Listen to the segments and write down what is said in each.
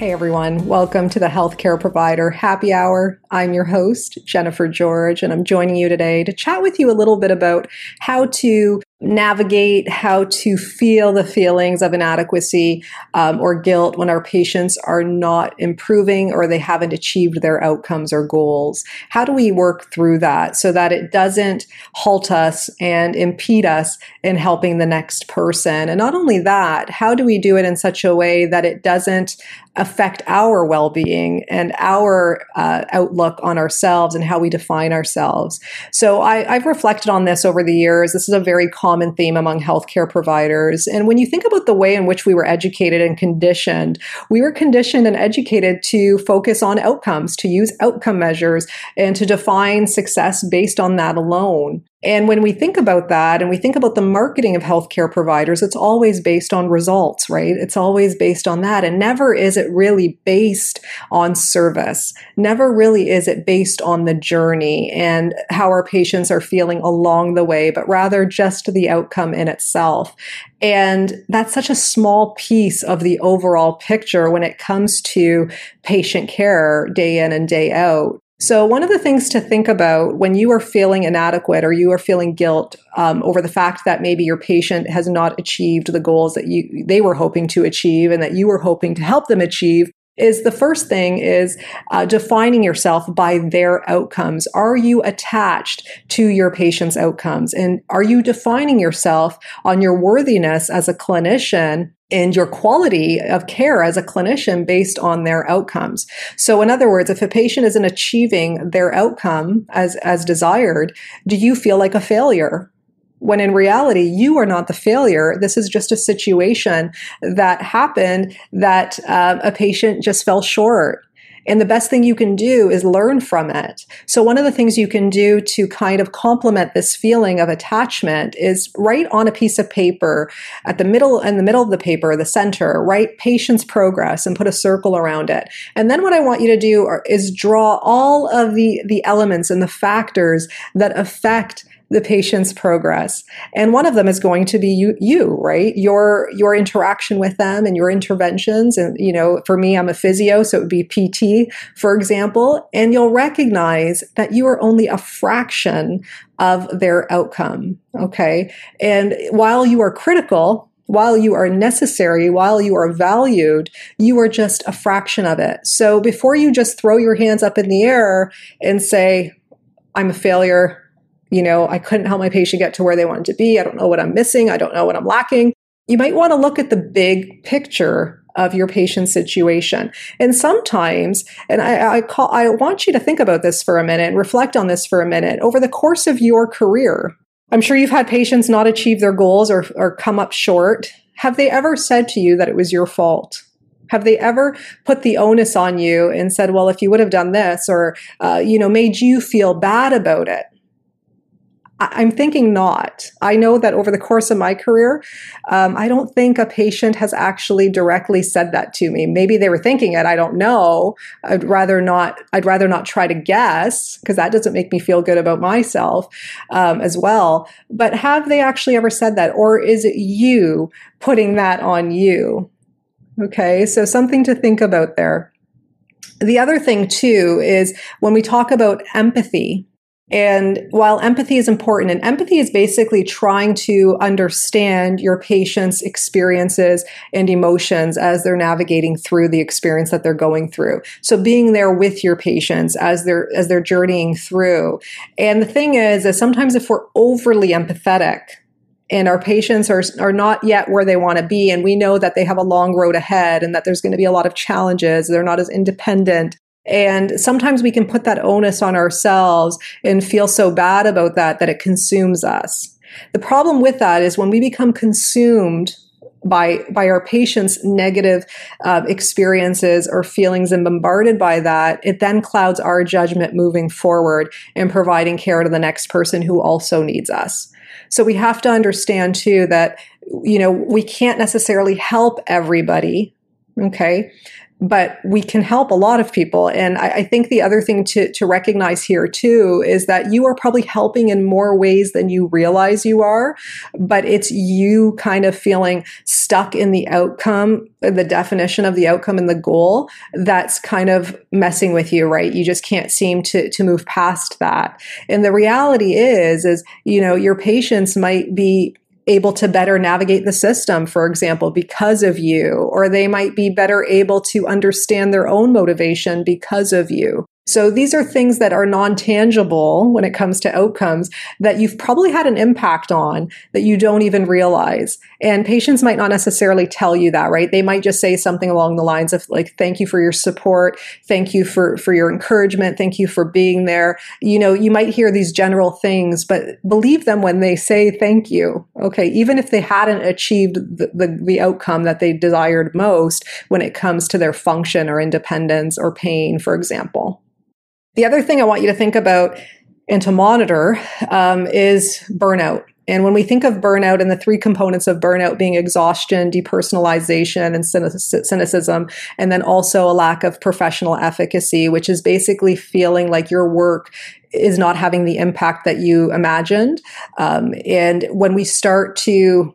Hey everyone, welcome to the Healthcare Provider Happy Hour. I'm your host, Jennifer George, and I'm joining you today to chat with you a little bit about how to navigate how to feel the feelings of inadequacy um, or guilt when our patients are not improving or they haven't achieved their outcomes or goals. How do we work through that so that it doesn't halt us and impede us in helping the next person? And not only that, how do we do it in such a way that it doesn't affect our well being and our uh, outlook on ourselves and how we define ourselves? So I, I've reflected on this over the years. This is a very common common theme among healthcare providers. And when you think about the way in which we were educated and conditioned, we were conditioned and educated to focus on outcomes, to use outcome measures, and to define success based on that alone. And when we think about that and we think about the marketing of healthcare providers, it's always based on results, right? It's always based on that. And never is it really based on service. Never really is it based on the journey and how our patients are feeling along the way, but rather just the outcome in itself. And that's such a small piece of the overall picture when it comes to patient care day in and day out. So, one of the things to think about when you are feeling inadequate or you are feeling guilt um, over the fact that maybe your patient has not achieved the goals that you they were hoping to achieve and that you were hoping to help them achieve is the first thing is uh, defining yourself by their outcomes. Are you attached to your patient's outcomes? And are you defining yourself on your worthiness as a clinician and your quality of care as a clinician based on their outcomes. So in other words, if a patient isn't achieving their outcome as, as desired, do you feel like a failure? When in reality, you are not the failure. This is just a situation that happened that uh, a patient just fell short and the best thing you can do is learn from it. So one of the things you can do to kind of complement this feeling of attachment is write on a piece of paper at the middle in the middle of the paper, the center, write patient's progress and put a circle around it. And then what I want you to do are, is draw all of the the elements and the factors that affect the patient's progress. And one of them is going to be you, you, right? Your your interaction with them and your interventions. And you know, for me, I'm a physio, so it would be PT, for example. And you'll recognize that you are only a fraction of their outcome. Okay. And while you are critical, while you are necessary, while you are valued, you are just a fraction of it. So before you just throw your hands up in the air and say, I'm a failure, you know, I couldn't help my patient get to where they wanted to be. I don't know what I'm missing. I don't know what I'm lacking. You might want to look at the big picture of your patient's situation. And sometimes, and I, I, call, I want you to think about this for a minute reflect on this for a minute. Over the course of your career, I'm sure you've had patients not achieve their goals or, or come up short. Have they ever said to you that it was your fault? Have they ever put the onus on you and said, well, if you would have done this or, uh, you know, made you feel bad about it? I'm thinking not. I know that over the course of my career, um, I don't think a patient has actually directly said that to me. Maybe they were thinking it. I don't know. I'd rather not. I'd rather not try to guess because that doesn't make me feel good about myself um, as well. But have they actually ever said that, or is it you putting that on you? Okay, so something to think about there. The other thing too is when we talk about empathy and while empathy is important, and empathy is basically trying to understand your patient's experiences and emotions as they're navigating through the experience that they're going through. So being there with your patients as they're as they're journeying through. And the thing is, is sometimes if we're overly empathetic, and our patients are, are not yet where they want to be and we know that they have a long road ahead and that there's going to be a lot of challenges they're not as independent and sometimes we can put that onus on ourselves and feel so bad about that that it consumes us. The problem with that is when we become consumed by by our patients' negative uh, experiences or feelings and bombarded by that, it then clouds our judgment moving forward and providing care to the next person who also needs us. So we have to understand too that you know we can't necessarily help everybody okay but we can help a lot of people. And I, I, think the other thing to, to recognize here too is that you are probably helping in more ways than you realize you are, but it's you kind of feeling stuck in the outcome, the definition of the outcome and the goal that's kind of messing with you, right? You just can't seem to, to move past that. And the reality is, is, you know, your patients might be able to better navigate the system, for example, because of you, or they might be better able to understand their own motivation because of you. So these are things that are non tangible when it comes to outcomes that you've probably had an impact on that you don't even realize. And patients might not necessarily tell you that, right? They might just say something along the lines of like, thank you for your support. Thank you for, for your encouragement. Thank you for being there. You know, you might hear these general things, but believe them when they say thank you. Okay. Even if they hadn't achieved the, the, the outcome that they desired most when it comes to their function or independence or pain, for example. The other thing I want you to think about and to monitor um, is burnout. And when we think of burnout and the three components of burnout being exhaustion, depersonalization, and cynicism, and then also a lack of professional efficacy, which is basically feeling like your work is not having the impact that you imagined. Um, and when we start to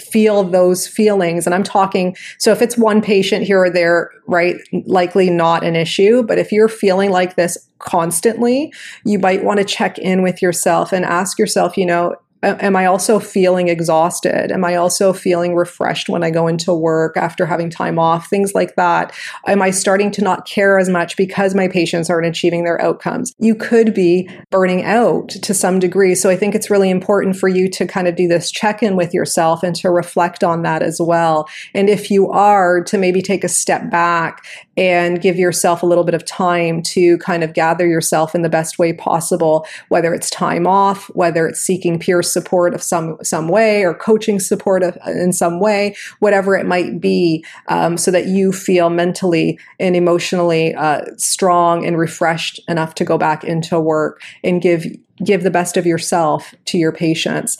feel those feelings. And I'm talking, so if it's one patient here or there, right, likely not an issue. But if you're feeling like this constantly, you might want to check in with yourself and ask yourself, you know, am I also feeling exhausted? Am I also feeling refreshed when I go into work after having time off? Things like that. Am I starting to not care as much because my patients aren't achieving their outcomes? You could be burning out to some degree. So I think it's really important for you to kind of do this check in with yourself and to reflect on that as well. And if you are, to maybe take a step back and give yourself a little bit of time to kind of gather yourself in the best way possible, whether it's time off, whether it's seeking peer support of some some way or coaching support of, in some way, whatever it might be, um, so that you feel mentally and emotionally uh, strong and refreshed enough to go back into work and give give the best of yourself to your patients.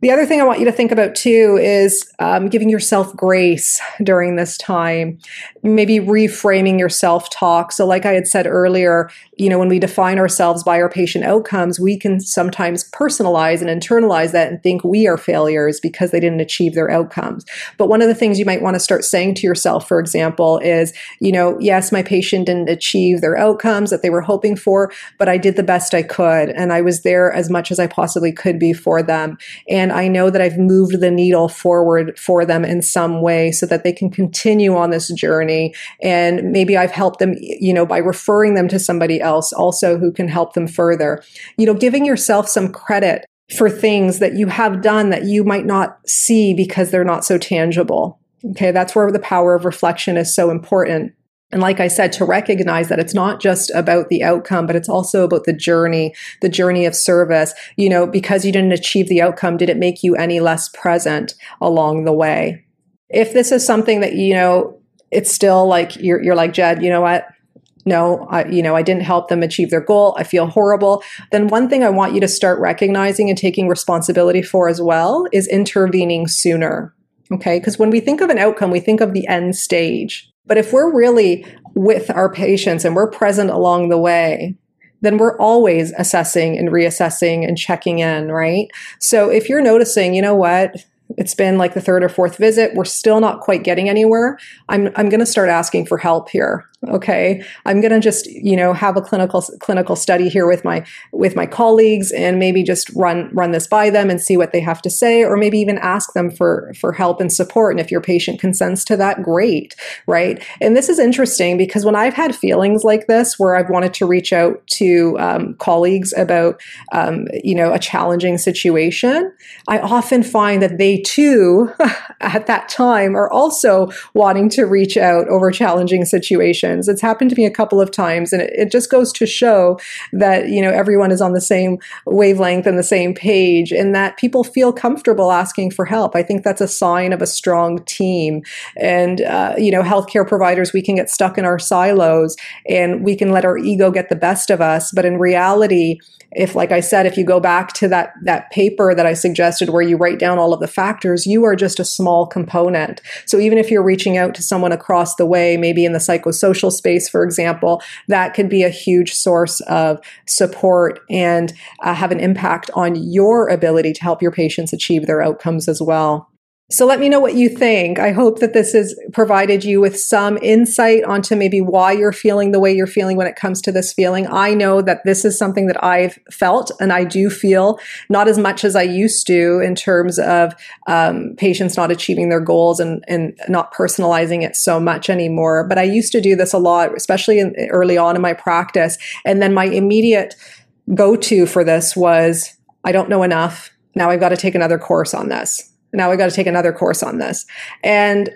The other thing I want you to think about too is um, giving yourself grace during this time, maybe reframing your self talk. So, like I had said earlier, you know, when we define ourselves by our patient outcomes, we can sometimes personalize and internalize that and think we are failures because they didn't achieve their outcomes. But one of the things you might want to start saying to yourself, for example, is, you know, yes, my patient didn't achieve their outcomes that they were hoping for, but I did the best I could and I was there as much as I possibly could be for them. And and I know that I've moved the needle forward for them in some way so that they can continue on this journey. And maybe I've helped them, you know, by referring them to somebody else also who can help them further. You know, giving yourself some credit for things that you have done that you might not see because they're not so tangible. Okay, that's where the power of reflection is so important And like I said, to recognize that it's not just about the outcome, but it's also about the journey, the journey of service. You know, because you didn't achieve the outcome, did it make you any less present along the way? If this is something that, you know, it's still like you're, you're like, Jed, you know what? no, I, you know, I didn't help them achieve their goal. I feel horrible. Then one thing I want you to start recognizing and taking responsibility for as well is intervening sooner. Okay. Because when we think of an outcome, we think of the end stage. But if we're really with our patients and we're present along the way, then we're always assessing and reassessing and checking in, right? So if you're noticing, you know what, it's been like the third or fourth visit, we're still not quite getting anywhere, I'm, I'm going to start asking for help here okay. I'm going to just you know have a clinical clinical study here with my with my colleagues and maybe just run run this by them and see what they have to say or maybe even ask them for for help and support. And if your patient consents to that great right? And this is interesting because when i've had feelings like this where i've wanted to reach out to um, colleagues about um, you know a challenging situation i often find that they too at that time are also wanting to reach out over challenging situations situations. It's happened to me a couple of times, and it, it just goes to show that you know everyone is on the same wavelength and the same page, and that people feel comfortable asking for help. I think that's a sign of a strong team. And uh, you know, healthcare providers, we can get stuck in our silos, and we can let our ego get the best of us. But in reality, if like i said if you go back to that that paper that i suggested where you write down all of the factors you are just a small component so even if you're reaching out to someone across the way maybe in the psychosocial social space, for example, that could be a huge source of support and uh, have an impact on your ability to help your patients achieve their outcomes as well. So let me know what you think. I hope that this has provided you with some insight onto maybe why you're feeling the way you're feeling when it comes to this feeling. I know that this is something that I've felt and I do feel not as much as I used to in terms of um, patients not achieving their goals and, and not personalizing it so much anymore. But I used to do this a lot, especially in, early on in my practice. And then my immediate go to for this was I don't know enough. Now I've got to take another course on this now I got to take another course on this. And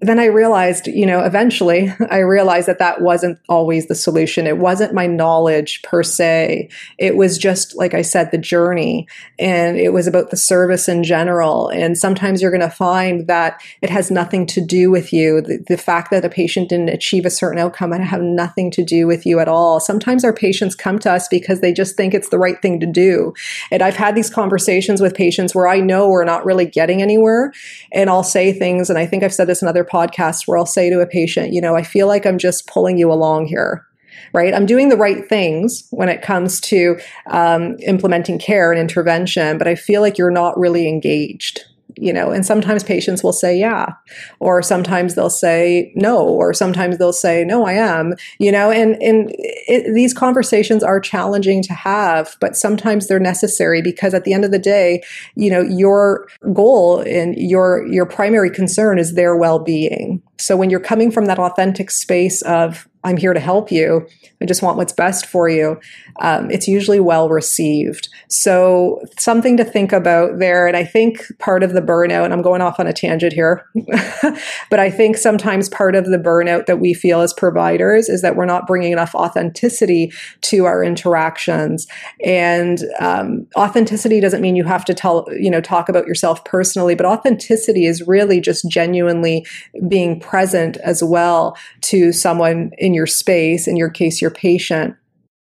then I realized, you know, eventually I realized that that wasn't always the solution. It wasn't my knowledge per se. It was just, like I said, the journey and it was about the service in general. And sometimes you're going to find that it has nothing to do with you. The, the fact that a patient didn't achieve a certain outcome might have nothing to do with you at all. Sometimes our patients come to us because they just think it's the right thing to do. And I've had these conversations with patients where I know we're not really getting anywhere. And I'll say things, and I think I've said this in other podcasts where I'll say to a patient, you know, I feel like I'm just pulling you along here right? I'm doing the right things when it comes to um, implementing care and intervention, but I feel like you're not really engaged you know and sometimes patients will say yeah or sometimes they'll say no or sometimes they'll say no i am you know and and it, these conversations are challenging to have but sometimes they're necessary because at the end of the day you know your goal and your your primary concern is their well-being. So when you're coming from that authentic space of I'm here to help you. I just want what's best for you. Um, it's usually well received. So, something to think about there. And I think part of the burnout, and I'm going off on a tangent here, but I think sometimes part of the burnout that we feel as providers is that we're not bringing enough authenticity to our interactions. And um, authenticity doesn't mean you have to tell, you know, talk about yourself personally, but authenticity is really just genuinely being present as well to someone in your space, in your case, your patient,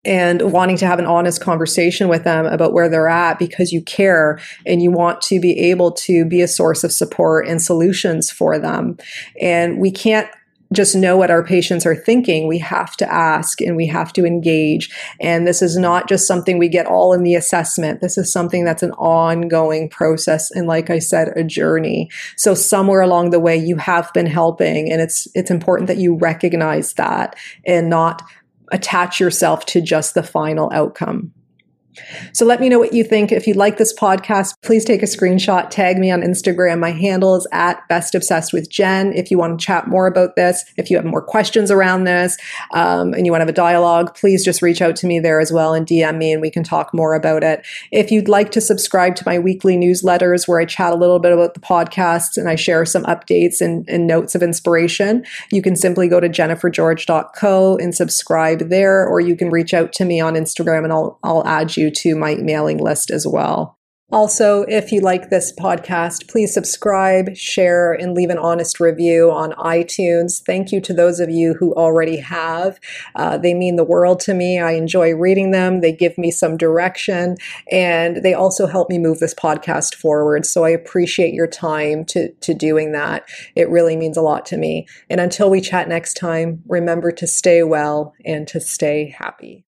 and wanting to have an honest conversation with them about where they're at because you care and you want to be able to be a source of support and solutions for them. And we can't just know what our patients are thinking. We have to ask and we have to engage. And this is not just something we get all in the assessment. This is something that's an ongoing process. And like I said, a journey. So somewhere along the way, you have been helping and it's, it's important that you recognize that and not attach yourself to just the final outcome. So let me know what you think. If you like this podcast, please take a screenshot, tag me on Instagram. My handle is at Best Obsessed with Jen. If you want to chat more about this, if you have more questions around this, um, and you want to have a dialogue, please just reach out to me there as well and DM me and we can talk more about it. If you'd like to subscribe to my weekly newsletters where I chat a little bit about the podcasts and I share some updates and, and notes of inspiration, you can simply go to jennifergeorge.co and subscribe there, or you can reach out to me on Instagram and I'll, I'll add you to my mailing list as well. Also, if you like this podcast, please subscribe, share, and leave an honest review on iTunes. Thank you to those of you who already have. Uh, they mean the world to me. I enjoy reading them. They give me some direction, and they also help me move this podcast forward. So I appreciate your time to, to doing that. It really means a lot to me. And until we chat next time, remember to stay well and to stay happy.